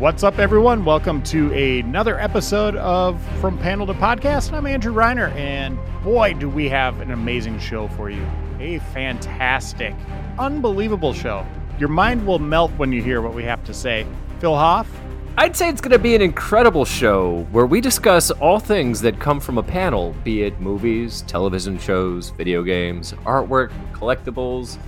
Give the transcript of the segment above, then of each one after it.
What's up, everyone? Welcome to another episode of From Panel to Podcast. I'm Andrew Reiner, and boy, do we have an amazing show for you. A fantastic, unbelievable show. Your mind will melt when you hear what we have to say. Phil Hoff, I'd say it's going to be an incredible show where we discuss all things that come from a panel, be it movies, television shows, video games, artwork, collectibles,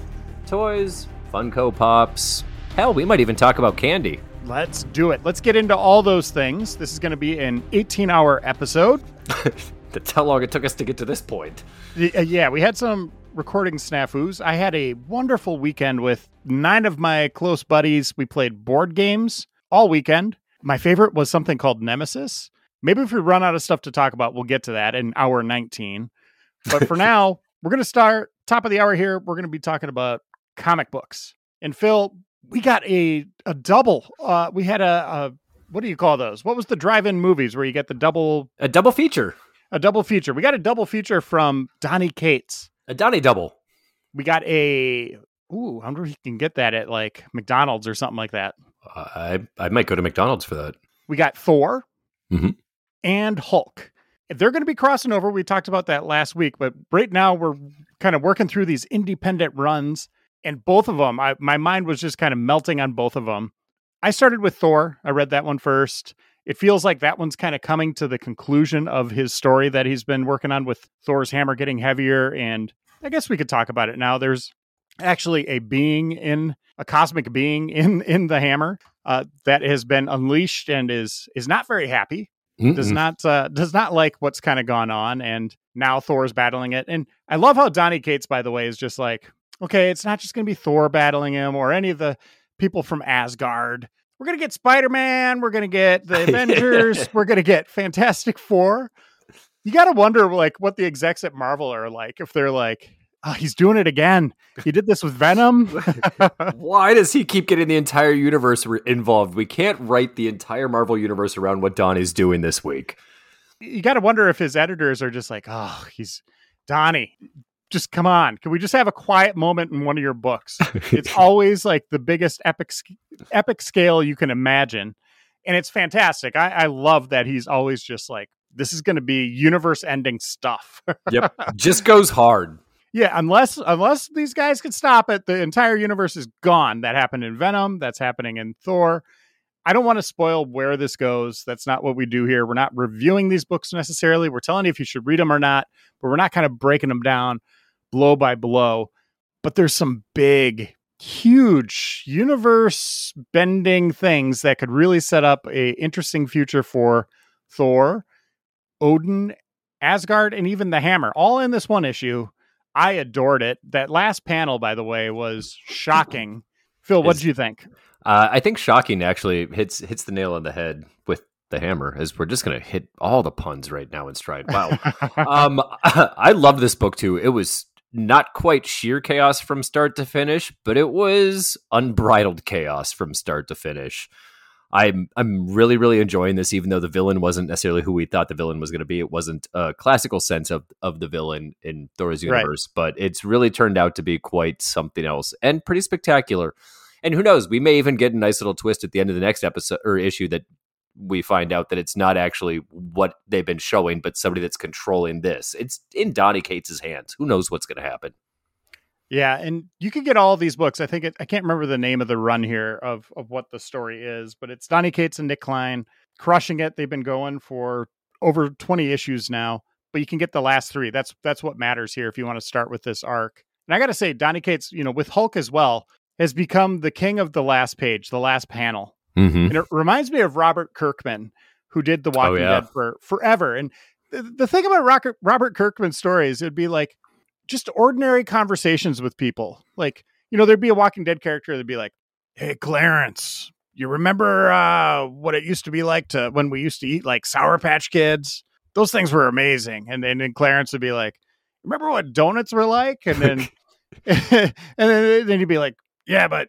toys, Funko Pops. Hell, we might even talk about candy. Let's do it. Let's get into all those things. This is going to be an 18 hour episode. That's how long it took us to get to this point. Uh, Yeah, we had some recording snafus. I had a wonderful weekend with nine of my close buddies. We played board games all weekend. My favorite was something called Nemesis. Maybe if we run out of stuff to talk about, we'll get to that in hour 19. But for now, we're going to start top of the hour here. We're going to be talking about comic books. And Phil, we got a a double. Uh, we had a, a what do you call those? What was the drive-in movies where you get the double A double feature, a double feature? We got a double feature from Donny Cates a Donny double. we got a ooh, I wonder if you can get that at like McDonald's or something like that. I I might go to McDonald's for that. We got Thor Mhm. and Hulk. If they're going to be crossing over, we talked about that last week, but right now we're kind of working through these independent runs, and both of them, I, my mind was just kind of melting on both of them. I started with Thor. I read that one first. It feels like that one's kind of coming to the conclusion of his story that he's been working on with Thor's hammer getting heavier. And I guess we could talk about it now. There's actually a being in a cosmic being in in the hammer uh, that has been unleashed and is is not very happy does Mm-mm. not uh, does not like what's kind of gone on and now thor's battling it and i love how donny cates by the way is just like okay it's not just going to be thor battling him or any of the people from asgard we're going to get spider-man we're going to get the avengers we're going to get fantastic four you got to wonder like what the execs at marvel are like if they're like oh, he's doing it again he did this with venom Why does he keep getting the entire universe re- involved? We can't write the entire Marvel universe around what Donny's doing this week. you got to wonder if his editors are just like, oh, he's Donny. Just come on. Can we just have a quiet moment in one of your books? It's always like the biggest epic epic scale you can imagine, and it's fantastic. I, I love that he's always just like, this is going to be universe ending stuff. yep, just goes hard. yeah, unless unless these guys can stop it, the entire universe is gone. That happened in Venom. That's happening in Thor. I don't want to spoil where this goes. That's not what we do here. We're not reviewing these books necessarily. We're telling you if you should read them or not, but we're not kind of breaking them down blow by blow. But there's some big, huge universe bending things that could really set up a interesting future for Thor, Odin, Asgard, and even the Hammer, all in this one issue. I adored it. That last panel, by the way, was shocking. Phil, what did you think? Uh, I think shocking actually hits hits the nail on the head with the hammer. As we're just gonna hit all the puns right now in stride. Wow. um, I love this book too. It was not quite sheer chaos from start to finish, but it was unbridled chaos from start to finish. I'm I'm really really enjoying this, even though the villain wasn't necessarily who we thought the villain was going to be. It wasn't a classical sense of of the villain in Thor's Right. universe, but it's really turned out to be quite something else and pretty spectacular. And who knows, we may even get a nice little twist at the end of the next episode or issue that we find out that it's not actually what they've been showing, but somebody that's controlling this. It's in Donny Cates' hands. Who knows what's going to happen? Yeah, and you can get all these books. I think it, I can't remember the name of the run here of of what the story is, but it's Donny Cates and Nic Klein crushing it. They've been going for over 20 issues now, but you can get the last 3. That's that's what matters here if you want to start with this arc. And I got to say Donny Cates, you know, with Hulk as well, has become the king of the last page, the last panel. Mm-hmm. And it reminds me of Robert Kirkman, who did The Walking yeah. Dead for forever. And the, the thing about Rocket, Robert Kirkman's stories, it'd be like just ordinary conversations with people. Like, you know, there'd be a Walking Dead character that'd be like, Hey, Clarence, you remember uh, what it used to be like to when we used to eat like Sour Patch Kids? Those things were amazing. And then and Clarence would be like, Remember what donuts were like? And then, and then, then he'd be like, Yeah, but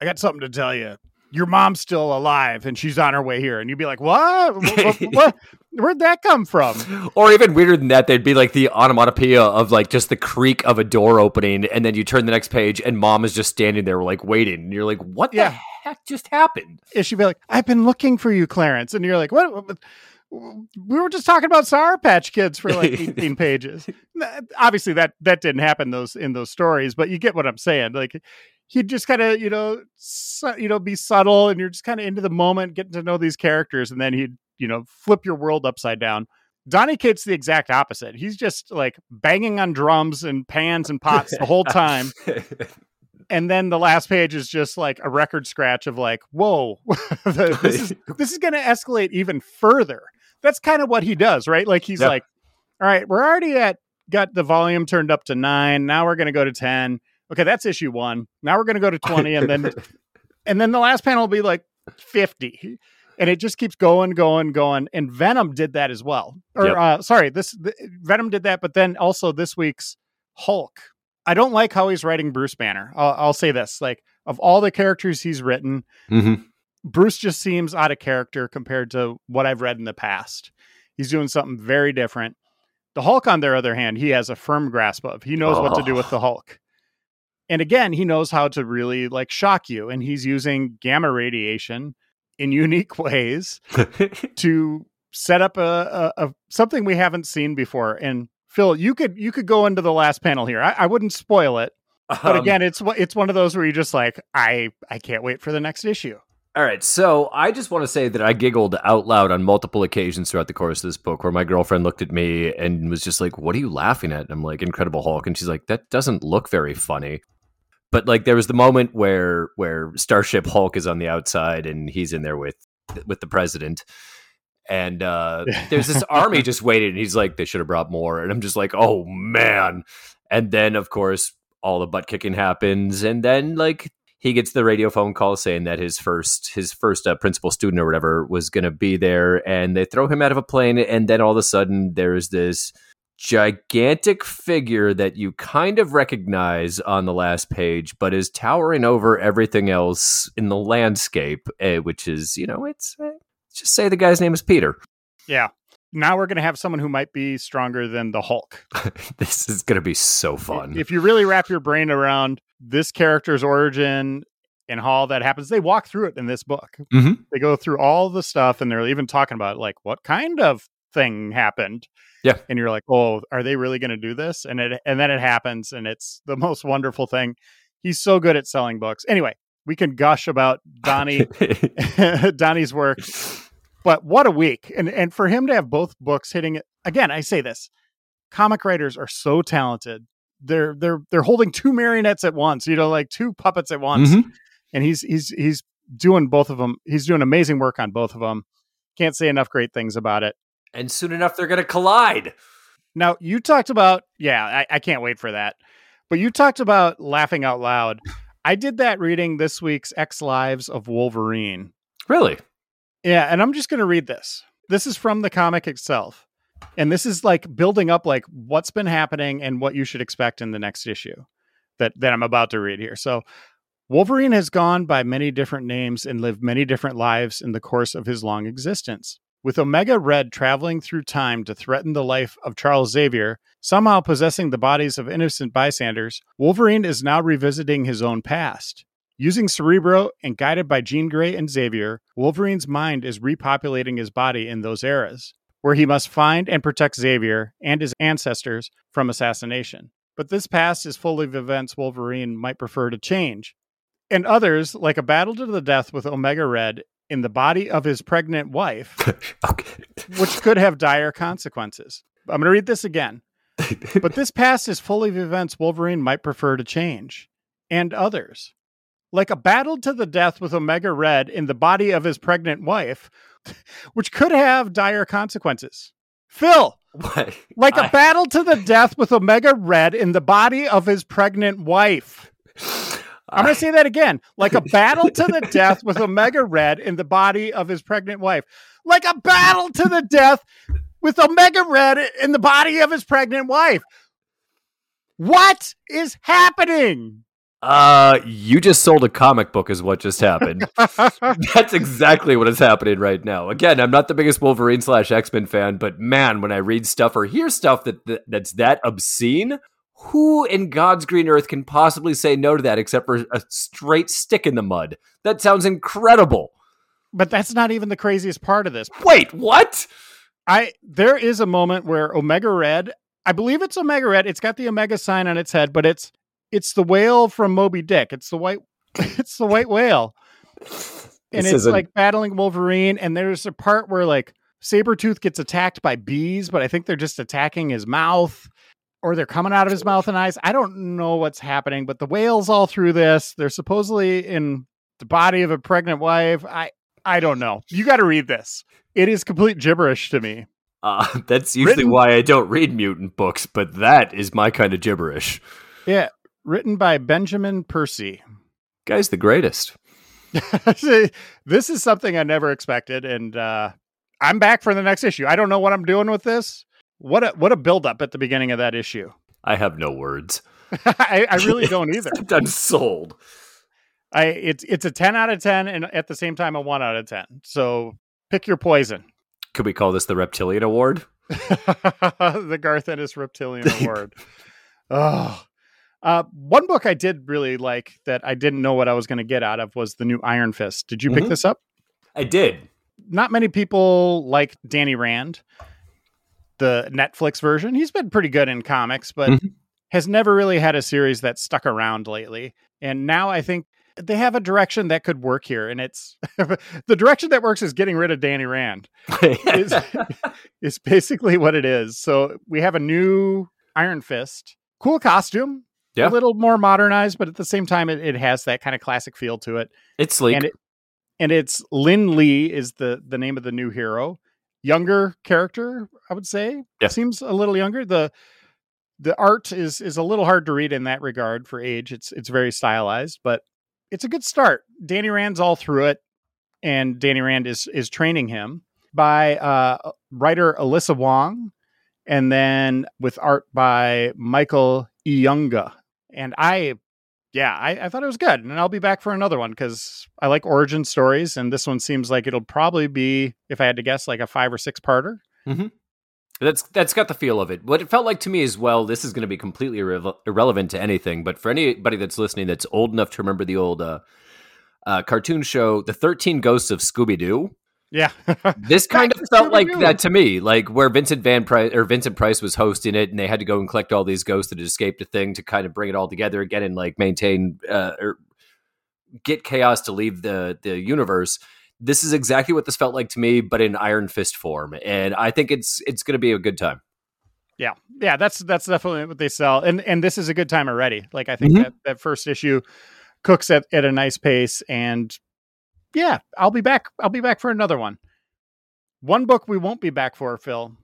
I got something to tell you your mom's still alive and she's on her way here. And you'd be like, what? what, what? Where'd that come from? Or even weirder than that, they'd be like the onomatopoeia of like just the creak of a door opening, and then you turn the next page and mom is just standing there like waiting, and you're like, what Yeah. the heck just happened? And she'd be like, I've been looking for you, Clarence. And you're like, what? what? We were just talking about Sour Patch Kids for like 18 pages. Obviously, that that didn't happen those in those stories, but you get what I'm saying. Like he'd just kind of you know su- you know be subtle, and you're just kind of into the moment, getting to know these characters, and then he'd you know flip your world upside down. Donny Cates the exact opposite. He's just like banging on drums and pans and pots the whole time. and then the last page is just like a record scratch of like, whoa, this is this is going to escalate even further. That's kind of what he does, right? Like he's Yep. like, all right, we're already at got the volume turned up to nine. Now we're going to go to ten. Okay, that's issue one. Now we're going to go to twenty, and then and then the last panel will be like fifty. And it just keeps going, going, going. And Venom did that as well. Or Yep. uh, sorry, this the, Venom did that, but then also this week's Hulk. I don't like how he's writing Bruce Banner. I'll, I'll say this: like of all the characters he's written, Mhm. Bruce just seems out of character compared to what I've read in the past. He's doing something very different. The Hulk, on their other hand, he has a firm grasp of. He knows what to do with the Hulk. And again, he knows how to really like shock you. And he's using gamma radiation in unique ways to set up a, a, a something we haven't seen before. And Phil, you could you could go into the last panel here. I, I wouldn't spoil it, but Um, again, it's one- it's one of those where you're just like, I I can't wait for the next issue. All right, so I just want to say that I giggled out loud on multiple occasions throughout the course of this book, where my girlfriend looked at me and was just like, "What are you laughing at?" And I'm like, "Incredible Hulk," and she's like, "That doesn't look very funny." But like, there was the moment where where Starship Hulk is on the outside and he's in there with with the president, and uh, there's this army just waiting, and he's like, "They should have brought more," and I'm just like, "Oh man!" And then, of course, all the butt kicking happens, and then like he gets the radio phone call saying that his first his first uh, principal student or whatever was going to be there. And they throw him out of a plane. And then all of a sudden there's this gigantic figure that you kind of recognize on the last page but is towering over everything else in the landscape uh, which is you know it's uh, just say the guy's name is Peter Yeah. Now we're going to have someone who might be stronger than the Hulk. this is going to be so fun If you really wrap your brain around this character's origin and how all that happens, they walk through it in this book. Mhm. They go through all the stuff and they're even talking about like what kind of thing happened. Yeah. And you're like, "Oh, are they really going to do this?" And it and then it happens and it's the most wonderful thing. He's so good at selling books. Anyway, we can gush about Donny Donny's work. But what a week. And and for him to have both books hitting it again, I say this. Comic writers are so talented. They're they're they're holding two marionettes at once, you know, like two puppets at once. Mhm. And he's he's he's doing both of them. He's doing amazing work on both of them. Can't say enough great things about it. And soon enough they're going to collide Now, you talked about, yeah, I, I can't wait for that. But you talked about laughing out loud. I did that reading this week's X Lives of Wolverine. really Yeah, and I'm just going to read this. This is from the comic itself. And this is like building up like what's been happening and what you should expect in the next issue that that I'm about to read here. So, Wolverine has gone by many different names and lived many different lives in the course of his long existence. With Omega Red traveling through time to threaten the life of Charles Xavier, somehow possessing the bodies of innocent bystanders, Wolverine is now revisiting his own past. Using Cerebro and guided by Jean Grey and Xavier, Wolverine's mind is repopulating his body in those eras, where he must find and protect Xavier and his ancestors from assassination. But this past is full of events Wolverine might prefer to change. And others, like a battle to the death with Omega Red in the body of his pregnant wife, okay which could have dire consequences. I'm going to read this again. But this past is full of events Wolverine might prefer to change, and others. Like a battle to the death with Omega Red in the body of his pregnant wife, which could have dire consequences. Phil, what like a I- battle to the death with Omega Red in the body of his pregnant wife. I'm going to say that again. Like a battle to the death with Omega Red in the body of his pregnant wife. Like a battle to the death with Omega Red in the body of his pregnant wife. What is happening? Uh, you just sold a comic book, is what just happened. That's exactly what is happening right now. Again, I'm not the biggest Wolverine slash X Men fan, but man, when I read stuff or hear stuff that, that that's that obscene, Who in God's green earth can possibly say no to that except for a straight stick in the mud? That sounds incredible. But that's not even the craziest part of this. Wait, what? I there is a moment where Omega Red, I believe it's Omega Red. It's got the Omega sign on its head, but it's it's the whale from Moby Dick. It's the white it's the white whale. And This it's isn't- like battling Wolverine and there's a part where like Sabretooth gets attacked by bees, but I think they're just attacking his mouth or they're coming out of his mouth and eyes. I don't know what's happening, but the whales all through this, they're supposedly in the body of a pregnant wife. I I don't know. You got to read this. It is complete gibberish to me. Uh, that's usually Written- why I don't read mutant books, but that is my kind of gibberish. Yeah, written by Benjamin Percy. Guy's the greatest. this is something I never expected, and uh, I'm back for the next issue. I don't know what I'm doing with this. What a what a buildup at the beginning of that issue. I have no words. I, I really don't either. I'm sold. I it's it's a ten out of ten, and at the same time a one out of ten. So pick your poison. Could we call this the Reptilian Award? the Garth Ennis Reptilian Award. oh. Uh, one book I did really like that I didn't know what I was going to get out of was the new Iron Fist. Did you pick Mhm. this up? I did. Not many people like Danny Rand, the Netflix version. He's been pretty good in comics, but Mhm. has never really had a series that stuck around lately. And now I think they have a direction that could work here. And it's the direction that works is getting rid of Danny Rand is, is basically what it is. So we have a new Iron Fist, cool costume, Yeah. a little more modernized, but at the same time, it, it has that kind of classic feel to it. it's sleek. And it, and it's Lin Lie is the the name of the new hero, younger character, I would say. Yeah. Seems a little younger. the The art is is a little hard to read in that regard for age. It's it's very stylized, but it's a good start. Danny Rand's all through it, and Danny Rand is is training him by uh, writer Alyssa Wong, and then with art by Michael Iunga. And I, yeah, I, I thought it was good, and I'll be back for another one because I like origin stories, and this one seems like it'll probably be, if I had to guess, like a five or six parter. That's that's got the feel of it. What it felt like to me as well. This is going to be completely irre- irrelevant to anything, but for anybody that's listening that's old enough to remember the old uh, uh, cartoon show, The Thirteen Ghosts of Scooby Doo. Yeah, This kind Back of felt like that to me, like where Vincent Van Price or Vincent Price was hosting it, and they had to go and collect all these ghosts that had escaped a thing to kind of bring it all together again and like maintain uh, or get chaos to leave the the universe. This is exactly what this felt like to me, but in Iron Fist form, and I think it's it's going to be a good time. yeah, yeah. That's that's definitely what they sell, and and this is a good time already. Like I think Mhm. that that first issue cooks at at a nice pace, and yeah, I'll be back. I'll be back for another one. One book we won't be back for, Phil.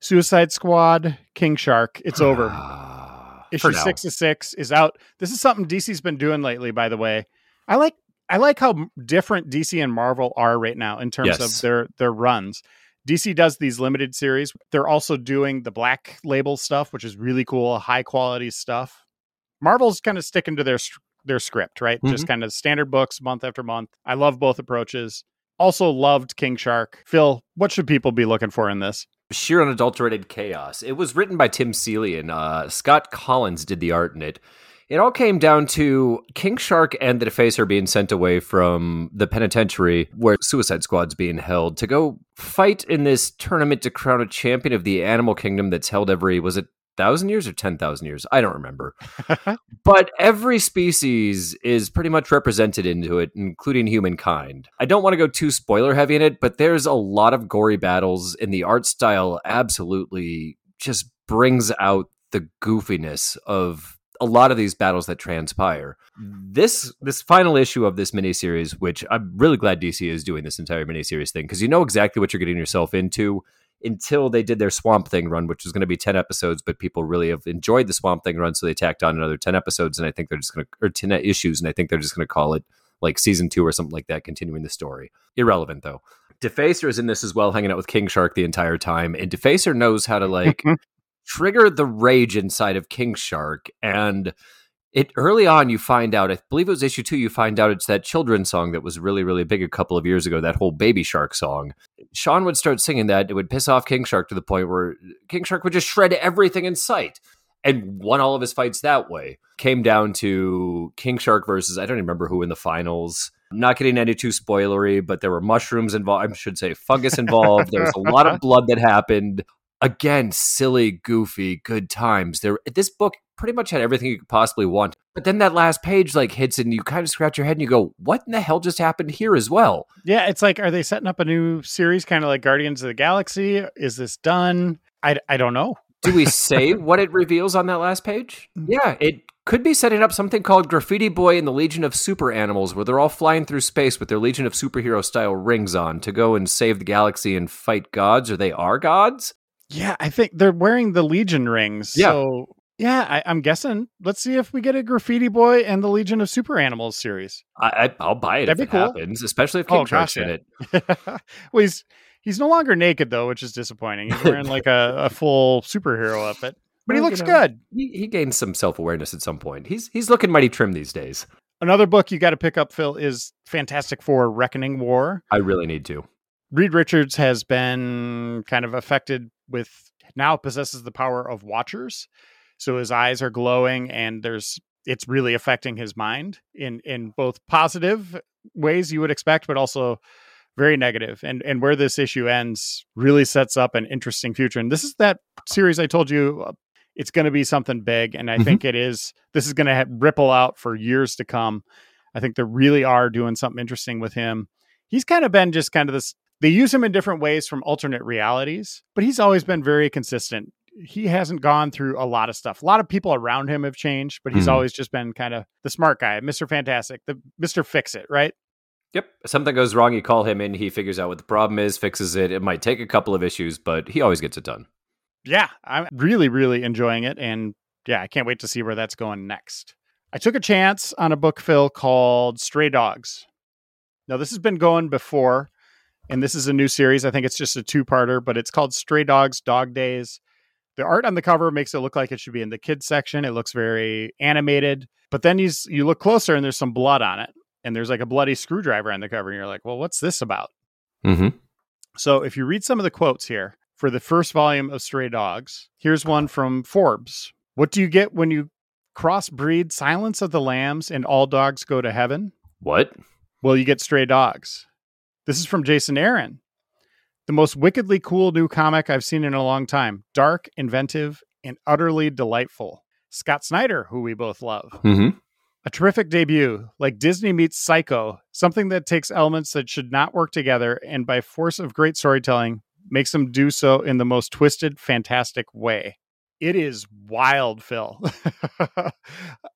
Suicide Squad, King Shark. It's over. Issue six of six is out. This is something DC's been doing lately, by the way. I like I like how different DC and Marvel are right now in terms Yes. of their their runs. DC does these limited series. They're also doing the black label stuff, which is really cool, high quality stuff. Marvel's kind of sticking to their their script, right? Just kind of standard books month after month. I love both approaches. Also loved King Shark. Phil, what should people be looking for in this? sheer unadulterated chaos. It was written by Tim Seeley and uh, Scott Kolins did the art in it. It all came down to King Shark and the Defacer being sent away from the penitentiary where Suicide Squad's being held to go fight in this tournament to crown a champion of the animal kingdom that's held every, was it thousand years or 10,000 years? I don't remember. but every species is pretty much represented into it, including humankind. I don't want to go too spoiler heavy in it, but there's a lot of gory battles, and the art style absolutely just brings out the goofiness of a lot of these battles that transpire. This this final issue of this miniseries, which I'm really glad DC is doing this entire miniseries thing, because you know exactly what you're getting yourself into until they did their Swamp Thing run, which was going to be 10 episodes, but people really have enjoyed the Swamp Thing run, so they tacked on another 10 episodes, and I think they're just going to, or 10 issues, and I think they're just going to call it like season two or something like that, continuing the story. Irrelevant, though. Defacer is in this as well, hanging out with King Shark the entire time, and Defacer knows how to like trigger the rage inside of King Shark, and it early on you find out i believe it was issue two you find out it's that children's song that was really really big a couple of years ago that whole baby shark song sean would start singing that it would piss off king shark to the point where king shark would just shred everything in sight and won all of his fights that way. Came down to King Shark versus I don't even remember who in the finals. not getting any too spoilery, but there were mushrooms involved. I should say fungus involved. there was a lot of blood that happened. Again, silly, goofy, good times. There, this book pretty much had everything you could possibly want. But then that last page like hits, and you kind of scratch your head and you go, "What in the hell just happened here as well?" Yeah, it's like, are they setting up a new series, kind of like Guardians of the Galaxy? Is this done? I, I don't know. Do we say what it reveals on that last page? Mm. Yeah, it could be setting up something called Graffiti Boy and the Legion of Super Animals, where they're all flying through space with their Legion of Superhero style rings on to go and save the galaxy and fight gods, or they are gods. Yeah, I think they're wearing the Legion rings. Yeah. So yeah, I, I'm guessing. Let's see if we get a Graffiti Boy and the Legion of Super Animals series. I, will buy it That'd if it cool. happens, especially if oh, King Oh, Shark's gosh, in it. well, he's he's no longer naked though, which is disappointing. He's wearing like a, a full superhero outfit, but he Well, you looks know, good. He, he gained some self awareness at some point. He's he's looking mighty trim these days. Another book you got to pick up, Phil, is Fantastic Four: Reckoning War. I really need to. Reed Richards has been kind of affected with now possesses the power of Watchers, so his eyes are glowing, and there's it's really affecting his mind in in both positive ways you would expect, but also very negative. And and where this issue ends really sets up an interesting future. And this is that series I told you. uh, It's going to be something big, and I Mhm. think it is. This is going to ripple out for years to come. I think they really are doing something interesting with him. He's kind of been just kind of this. They use him in different ways from alternate realities, but he's always been very consistent. He hasn't gone through a lot of stuff. A lot of people around him have changed, but he's Mhm. always just been kind of the smart guy, Mr. Fantastic, the Mr. Fix It, right? Yep. Something goes wrong, you call him in, he figures out what the problem is, fixes it. It might take a couple of issues, but he always gets it done. Yeah, I'm really, really enjoying it. And yeah, I can't wait to see where that's going next. I took a chance on a book, Phil, called Stray Dogs. Now, this has been going before, and this is a new series. I think it's just a two parter, but it's called Stray Dogs Dog Days. The art on the cover makes it look like it should be in the kids section. It looks very animated, but then you, you look closer and there's some blood on it. And there's like a bloody screwdriver on the cover. And you're like, well, what's this about? Mm-hmm. So if you read some of the quotes here for the first volume of Stray Dogs, here's one from Forbes. What do you get when you crossbreed Silence of the Lambs and All Dogs Go to Heaven? What? Well, you get Stray Dogs. This is from Jason Aaron. The most wickedly cool new comic I've seen in a long time. Dark, inventive, and utterly delightful. Scott Snyder, who we both love. Mm-hmm. A terrific debut, like Disney meets Psycho, something that takes elements that should not work together and by force of great storytelling makes them do so in the most twisted, fantastic way. It is wild, Phil. I,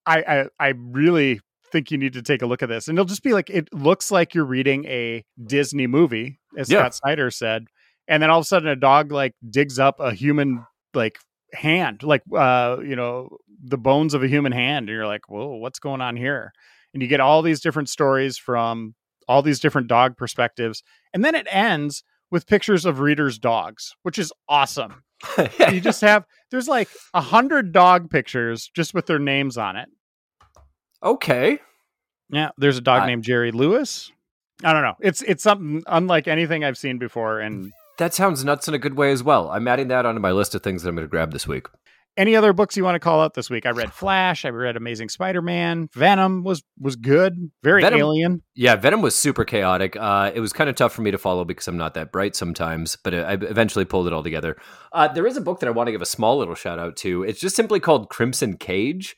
I I really think you need to take a look at this. And it'll just be like it looks like you're reading a Disney movie, as Yeah. Scott Snyder said. And then all of a sudden a dog like digs up a human like hand, like uh, you know, the bones of a human hand, and you're like, whoa, what's going on here? And you get all these different stories from all these different dog perspectives. And then it ends with pictures of readers' dogs, which is awesome. You just have there's like a hundred dog pictures just with their names on it. Okay. Yeah, there's a dog I- named Jerry Lewis. I don't know. It's it's something unlike anything I've seen before. And That sounds nuts in a good way as well. I'm adding that onto my list of things that I'm going to grab this week. any other books you want to call out this week? I read Flash. I read Amazing Spider-Man. Venom was was good. Very Venom- alien. Yeah, Venom was super chaotic. Uh, it was kind of tough for me to follow because I'm not that bright sometimes, but I eventually pulled it all together. Uh, there is a book that I want to give a small little shout out to. It's just simply called Crimson Cage.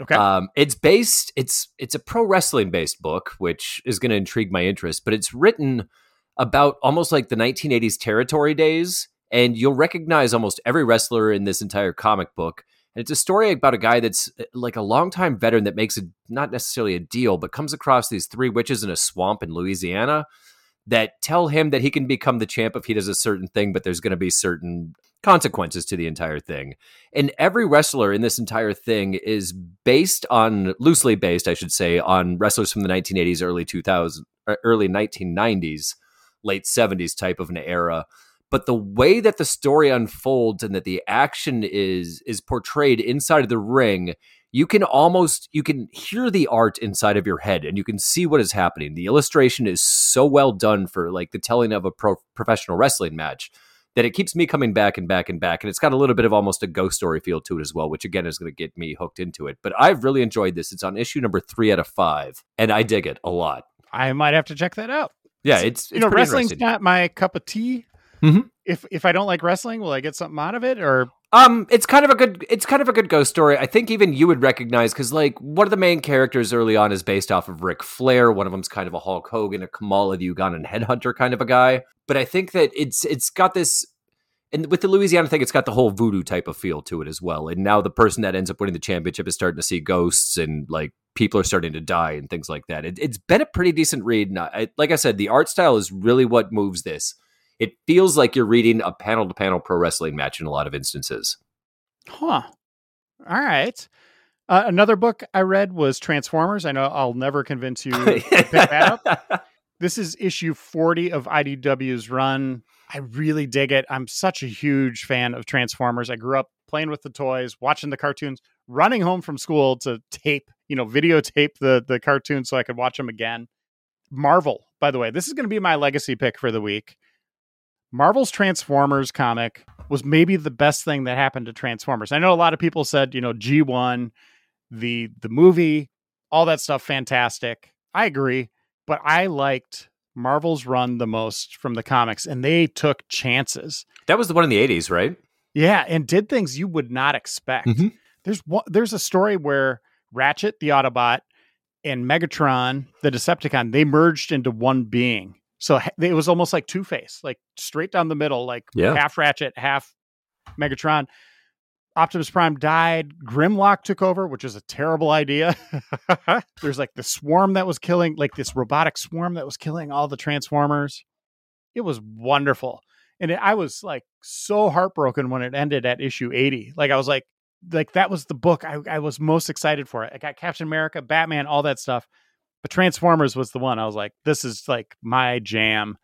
Okay. Um, it's based. It's it's a pro wrestling based book, which is going to intrigue my interest. But it's written about almost like the 1980s territory days, and you'll recognize almost every wrestler in this entire comic book. And it's a story about a guy that's uh, like a longtime veteran that makes a not necessarily a deal, but comes across these three witches in a swamp in Louisiana that tell him that he can become the champ if he does a certain thing, but there's going to be certain consequences to the entire thing. And every wrestler in this entire thing is based on loosely based, I should say, on wrestlers from the 1980s, early 2000s, uh, early 1990s, late 70s type of an era. But the way that the story unfolds and that the action is is portrayed inside of the ring, you can almost you can hear the art inside of your head and you can see what is happening. The illustration is so well done for like the telling of a pro- professional wrestling match that it keeps me coming back and back and back. And it's got a little bit of almost a ghost story feel to it as well, which again is going to get me hooked into it. But I've really enjoyed this. It's on issue number three out of five, and I dig it a lot. I might have to check that out. Yeah, it's, it's you know wrestling's not my cup of tea. Mhm. If if I don't like wrestling, will I get something out of it? Or Um, it's kind of a good. It's kind of a good ghost story. I think even you would recognize because like one of the main characters early on is based off of Ric Flair. One of them's kind of a Hulk Hogan, a Kamala the Ugandan headhunter kind of a guy. But I think that it's it's got this. And with the Louisiana thing, it's got the whole voodoo type of feel to it as well. And now the person that ends up winning the championship is starting to see ghosts and like people are starting to die and things like that. It, it's been a pretty decent read. And I, like I said, the art style is really what moves this. It feels like you're reading a panel to panel pro wrestling match in a lot of instances. huh? All right. Uh, another book I read was Transformers. I know I'll never convince you to pick that up. This is issue 40 of IDW's run. I really dig it. I'm such a huge fan of Transformers. I grew up playing with the toys, watching the cartoons, running home from school to tape, you know, videotape the the cartoons so I could watch them again. Marvel, by the way, this is going to be my legacy pick for the week. Marvel's Transformers comic was maybe the best thing that happened to Transformers. I know a lot of people said, you know, G1, the the movie, all that stuff fantastic. I agree, but I liked Marvel's run the most from the comics and they took chances. That was the one in the 80s, right? Yeah, and did things you would not expect. Mhm. There's one, there's a story where Ratchet the Autobot and Megatron the Decepticon they merged into one being. So it was almost like Two Face, like straight down the middle, like Yeah. half Ratchet, half Megatron. Optimus Prime died. Grimlock took over, which is a terrible idea. There's like the swarm that was killing, like this robotic swarm that was killing all the Transformers. It was wonderful. And it, I was like so heartbroken when it ended at issue 80. Like I was like, like that was the book I, I was most excited for. It. I got Captain America, Batman, all that stuff. But Transformers was the one I was like, this is like my jam.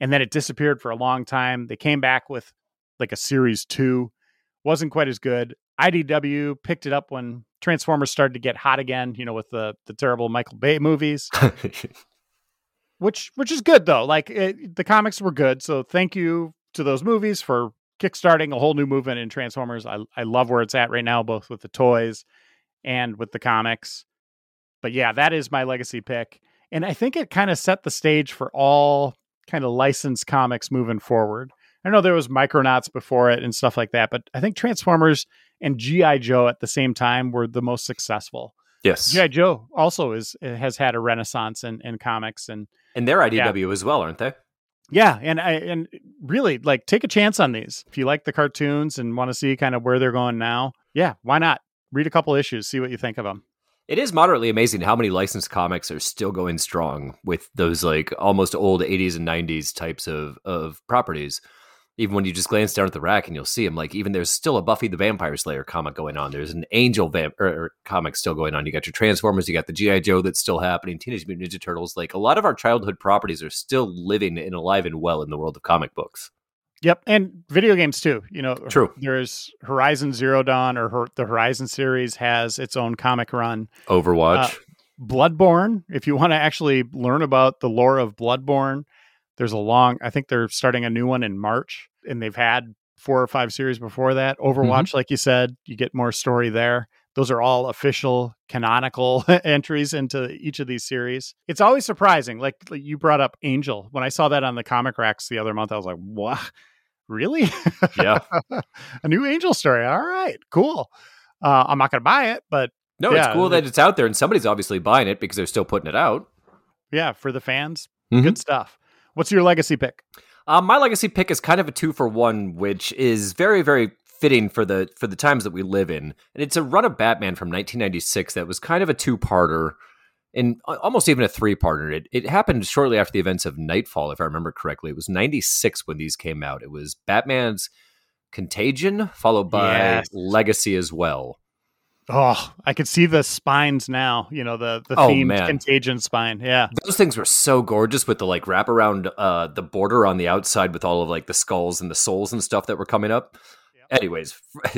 And then it disappeared for a long time. They came back with like a series two, wasn't quite as good. IDW picked it up when Transformers started to get hot again, you know, with the the terrible Michael Bay movies, which which is good though. Like it, the comics were good, so thank you to those movies for kickstarting a whole new movement in Transformers. I I love where it's at right now, both with the toys and with the comics. But yeah, that is my legacy pick, and I think it kind of set the stage for all kind of licensed comics moving forward. I know there was Micronauts before it and stuff like that, but I think Transformers and GI Joe at the same time were the most successful. yes. GI Joe also is eh, has had a renaissance in, in comics and And they're IDW as well, aren't they? yeah, and I and really like take a chance on these. If you like the cartoons and want to see kind of where they're going now, yeah, why not? Read a couple issues, see what you think of them. It is moderately amazing how many licensed comics are still going strong with those like almost old 80s and 90s types of of properties. Even when you just glance down at the rack and you'll see them, like even there's still a Buffy the Vampire Slayer comic going on. There's an Angel or, er, or er, comic still going on. You got your Transformers, you got the GI Joe that's still happening. Teenage Mutant Ninja Turtles. Like a lot of our childhood properties are still living and alive and well in the world of comic books. Yep, and video games too. You know, True. There's Horizon Zero Dawn, or Hor- the Horizon series has its own comic run. Overwatch. Uh, Bloodborne. If you want to actually learn about the lore of Bloodborne, there's a long. I think they're starting a new one in March, and they've had four or five series before that. Overwatch, like you said, you get more story there. Those are all official, canonical entries into each of these series. It's always surprising. Like, like you brought up Angel. When I saw that on the comic racks the other month, I was like, "What? Really? yeah. a new Angel story? All right, cool." Uh, I'm not going to buy it, but No, Yeah, it's cool that it's out there and somebody's obviously buying it because they're still putting it out. yeah, for the fans, Mhm. good stuff. What's your legacy pick? Um, my legacy pick is kind of a two for one, which is very, very fitting for the for the times that we live in. And it's a run of Batman from 1996 that was kind of a two parter, and almost even a three parter. It it happened shortly after the events of Knightfall, if I remember correctly. It was 96 when these came out. It was Batman's Contagion, followed by Yes. Legacy as well. Oh, I could see the spines now. You know the the Oh, themed man. contagion spine. Yeah, Those things were so gorgeous with the like wrap around uh the border on the outside with all of like the skulls and the souls and stuff that were coming up. Anyways, a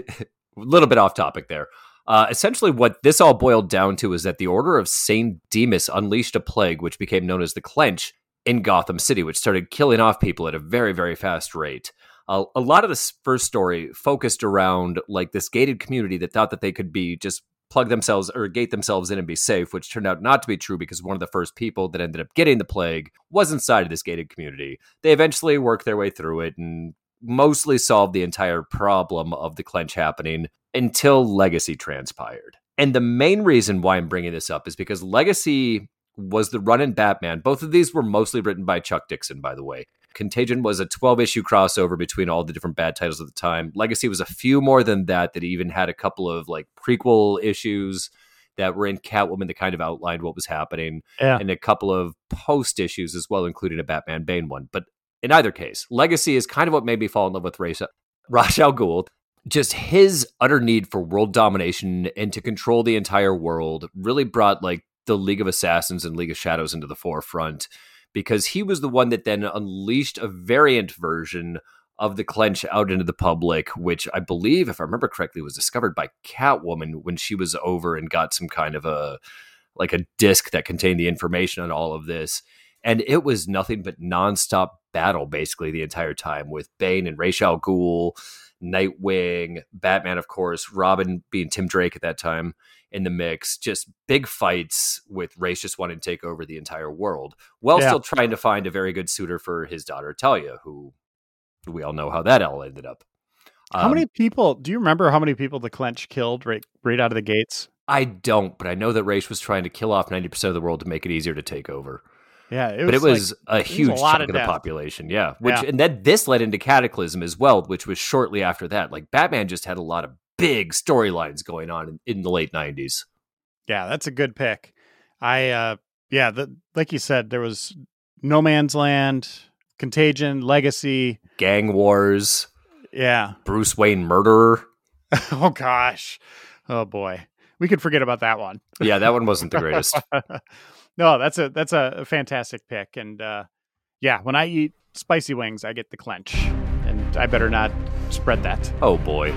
little bit off topic there. Uh, essentially, what this all boiled down to is that the Order of Saint Dumas unleashed a plague, which became known as the Clench, in Gotham City, which started killing off people at a very, very fast rate. a, a lot of this first story focused around like this gated community that thought that they could be just plug themselves or gate themselves in and be safe, which turned out not to be true because one of the first people that ended up getting the plague was inside of this gated community. They eventually worked their way through it and mostly solved the entire problem of the clench happening until Legacy transpired. And the main reason why I'm bringing this up is because Legacy was the run in Batman. Both of these were mostly written by Chuck Dixon, by the way. Contagion was a 12 issue crossover between all the different bad titles at the time. Legacy was a few more than that, that even had a couple of like prequel issues that were in Catwoman that kind of outlined what was happening, Yeah. and a couple of post issues as well, including a Batman Bane one. But in either case, Legacy is kind of what made me fall in love with Ra's Ra's al. Just his utter need for world domination and to control the entire world really brought like the League of Assassins and League of Shadows into the forefront because he was the one that then unleashed a variant version of the clench out into the public, which I believe, if I remember correctly, was discovered by Catwoman when she was over and got some kind of a like a disc that contained the information on all of this. And it was nothing but nonstop battle basically the entire time with Bane and Ra's al Ghul, Nightwing, Batman, of course, Robin being Tim Drake at that time in the mix. Just big fights with Ra's just wanting to take over the entire world while Yeah. still trying to find a very good suitor for his daughter Talia, who we all know how that all ended up. How Um, many people do you remember how many people the clench killed right right out of the gates? I don't, but I know that Ra's was trying to kill off 90% of the world to make it easier to take over. Yeah, it but it like- was a was a huge lot chunk of of the population, yeah. Which Yeah. and then this led into Cataclysm as well, which was shortly after that. Like Batman just had a lot of big storylines going on in, in the late 90s. Yeah, that's a good pick. I uh yeah, the like you said, there was No Man's Land, Contagion, Legacy. Gang wars, Yeah. Bruce Wayne murderer. oh gosh. Oh boy. We could forget about that one. Yeah, that one wasn't the greatest. no, that's a that's a fantastic pick. And uh yeah, when I eat spicy wings, I get the clench. And I better not spread that. oh boy.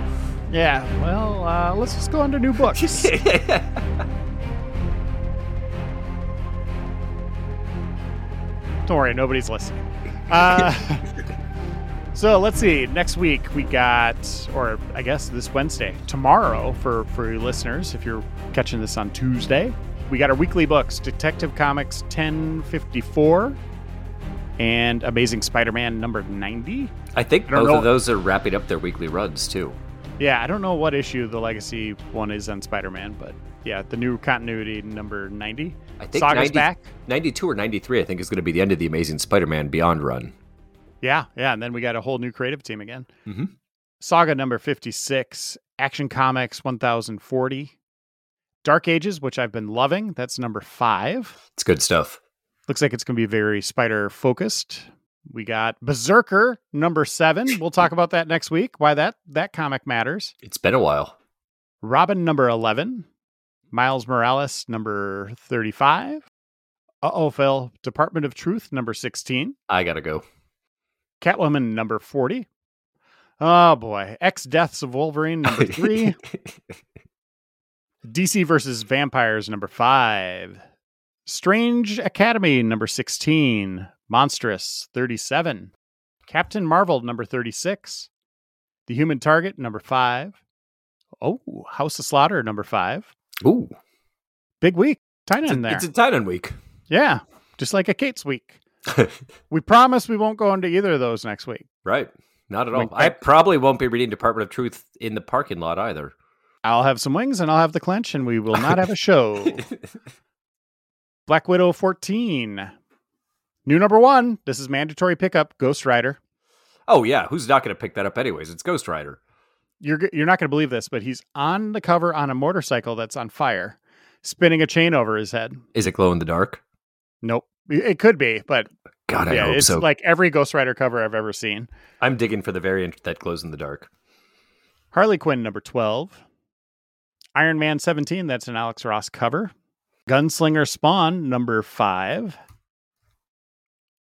Yeah, well, uh, let's just go on to new books. Don't worry, nobody's listening. Uh, so let's see. Next week we got, or I guess this Wednesday, tomorrow for for listeners, if you're catching this on Tuesday, we got our weekly books: Detective Comics 1054 and Amazing Spider-Man number 90. I think I both know- of those are wrapping up their weekly runs too. Yeah, I don't know what issue the Legacy one is on Spider-Man, but yeah, the new continuity number 90. I think Saga's 90 back. 92 or 93 I think is going to be the end of the Amazing Spider-Man Beyond run. Yeah, yeah, and then we got a whole new creative team again. Mhm. Saga number 56, Action Comics 1040. Dark Ages, which I've been loving, that's number 5. It's good stuff. Looks like it's going to be very spider focused. We got Berserker number 7. We'll talk about that next week, why that that comic matters. It's been a while. Robin number 11. Miles Morales number 35. Uh-oh, Phil. Department of Truth number 16. I got to go. Catwoman number 40. Oh boy. X Deaths of Wolverine number 3. DC versus Vampires number 5. Strange Academy number 16. Monstress 37. Captain Marvel number 36. The Human Target number 5. Oh, House of Slaughter number 5. Ooh. Big week. Tight end there. it's a Titan week. yeah. Just like a Kate's week. We promise we won't go into either of those next week. right. Not at all. I probably won't be reading Department of Truth in the parking lot either. I'll have some wings and I'll have the clench, and we will not have a show. Black Widow 14. New number one. This is mandatory pickup Ghost Rider. oh yeah, who's not going to pick that up anyways? It's Ghost Rider. You're, you're not going to believe this, but he's on the cover on a motorcycle that's on fire, spinning a chain over his head. Is it glow in the dark? Nope. It could be, but God, I yeah, hope it's so. like every Ghost Rider cover I've ever seen. I'm digging for the variant that glows in the dark. Harley Quinn number 12. Iron Man 17, that's an Alex Ross cover. Gunslinger Spawn number 5.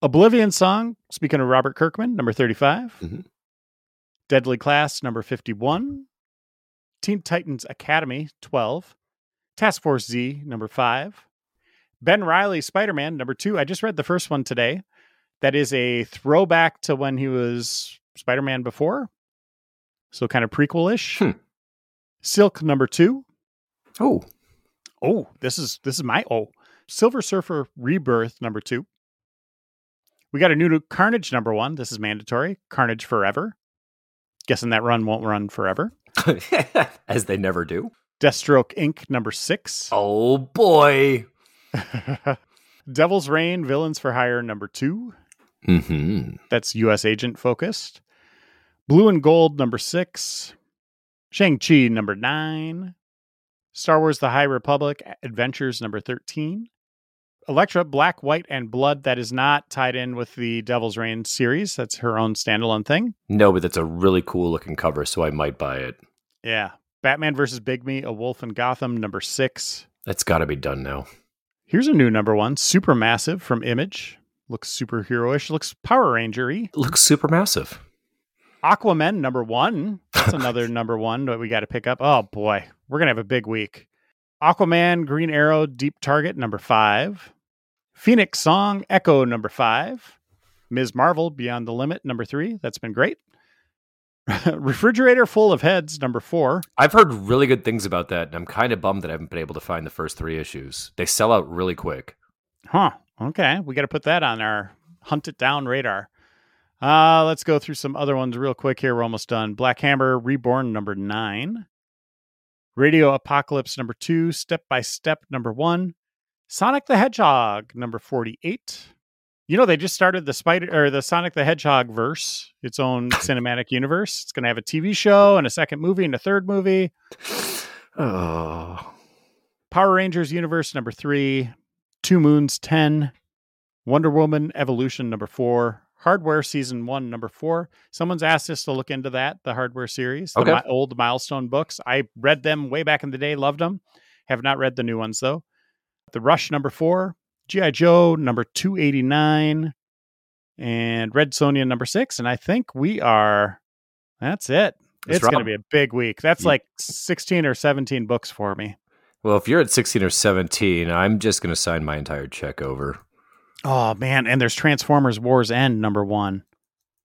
Oblivion Song, speaking of Robert Kirkman, number 35. Mhm. Deadly Class number 51. Teen Titans Academy 12. Task Force Z number 5. Ben Reilly Spider Man number 2. I just read the first one today. That is a throwback to when he was Spider Man before. So kind of prequel ish. Hmm. Silk number two. Oh, Oh, this is this is my oh. Silver Surfer Rebirth number two. We got a new Carnage number one. This is mandatory. Carnage Forever. Guessing that run won't run forever. as they never do. Deathstroke Inc. number six. Oh boy. Devil's Reign Villains for Hire number two. hmm That's U.S. agent focused. Blue and Gold number six. Shang-Chi number nine. Star Wars The High Republic Adventures number 13. Elektra Black, White, and Blood that is not tied in with the Devil's Reign series. That's her own standalone thing. No, but that's a really cool looking cover, so I might buy it. Yeah. Batman versus Bigby, A Wolf in Gotham number six. That's got to be done now. Here's a new number one, Supermassive from Image. Looks superheroish. Looks Power Ranger y. Looks super massive. Aquaman number one. That's another number one that we got to pick up. Oh boy, we're gonna have a big week. Aquaman, Green Arrow, Deep Target number five. Phoenix Song, Echo number five. Ms. Marvel, Beyond the Limit number three. That's been great. Refrigerator Full of Heads number four. I've heard really good things about that, and I'm kind of bummed that I haven't been able to find the first three issues. They sell out really quick. Huh. Okay, we got to put that on our hunt it down radar. Uh, let's go through some other ones real quick here. We're almost done. Black Hammer Reborn number nine. Radio Apocalypse number two. Step by Step number one. Sonic the Hedgehog number 48. You know, they just started the Spider or the Sonic the Hedgehog verse, its own cinematic universe. It's going to have a TV show and a second movie and a third movie. Oh. Power Rangers Universe number three, Two Moons 10, Wonder Woman Evolution number four, Hardware Season one number four. Someone's asked us to look into that, the Hardware series, the Okay. mi- old milestone books. I read them way back in the day, loved them. Have not read the new ones though. The Rush number four, G.I. Joe number 289, and Red Sonja number six. And I think we are, that's it. It's It's going to be a big week. That's You- like 16 or 17 books for me. Well, if you're at 16 or 17, I'm just going to sign my entire check over. Oh man, and there's Transformers Wars End number one.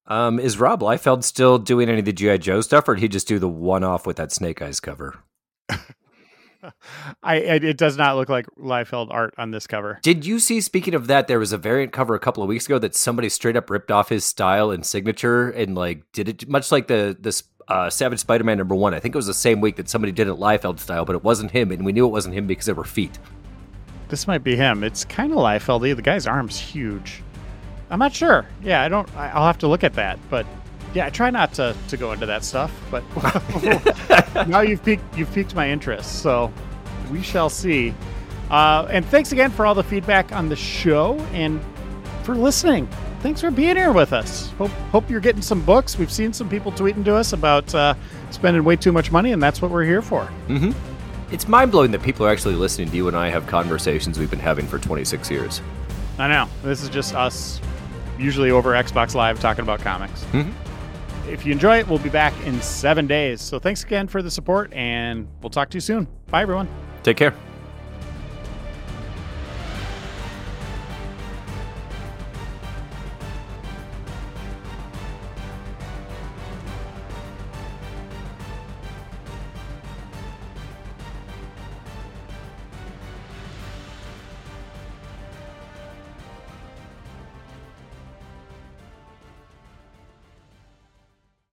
Um, is Rob Liefeld still doing any of the G.I. Joe stuff, or did he just do the one off with that Snake Eyes cover? I it, does not look like Liefeld art on this cover. Did you see, speaking of that, there was a variant cover a couple of weeks ago that somebody straight up ripped off his style and signature and like did it much like the this uh, Savage Spider Man number one. I think it was the same week that somebody did it Liefeld style, but it wasn't him, and we knew it wasn't him because there were feet. This might be him. It's kind of Liefeld. The guy's arm's huge. I'm not sure. Yeah, I don't. I'll have to look at that. But yeah, I try not to to go into that stuff. But now you've piqued you've piqued my interest. So we shall see. Uh, and thanks again for all the feedback on the show and for listening. Thanks for being here with us. Hope hope you're getting some books. We've seen some people tweeting to us about uh, spending way too much money, and that's what we're here for. Mm-hmm. It's mind blowing that people are actually listening to you and I have conversations we've been having for 26 years. I know. This is just us, usually over Xbox Live, talking about comics. Mhm. If you enjoy it, we'll be back in seven days. So thanks again for the support, and we'll talk to you soon. Bye, everyone. Take care.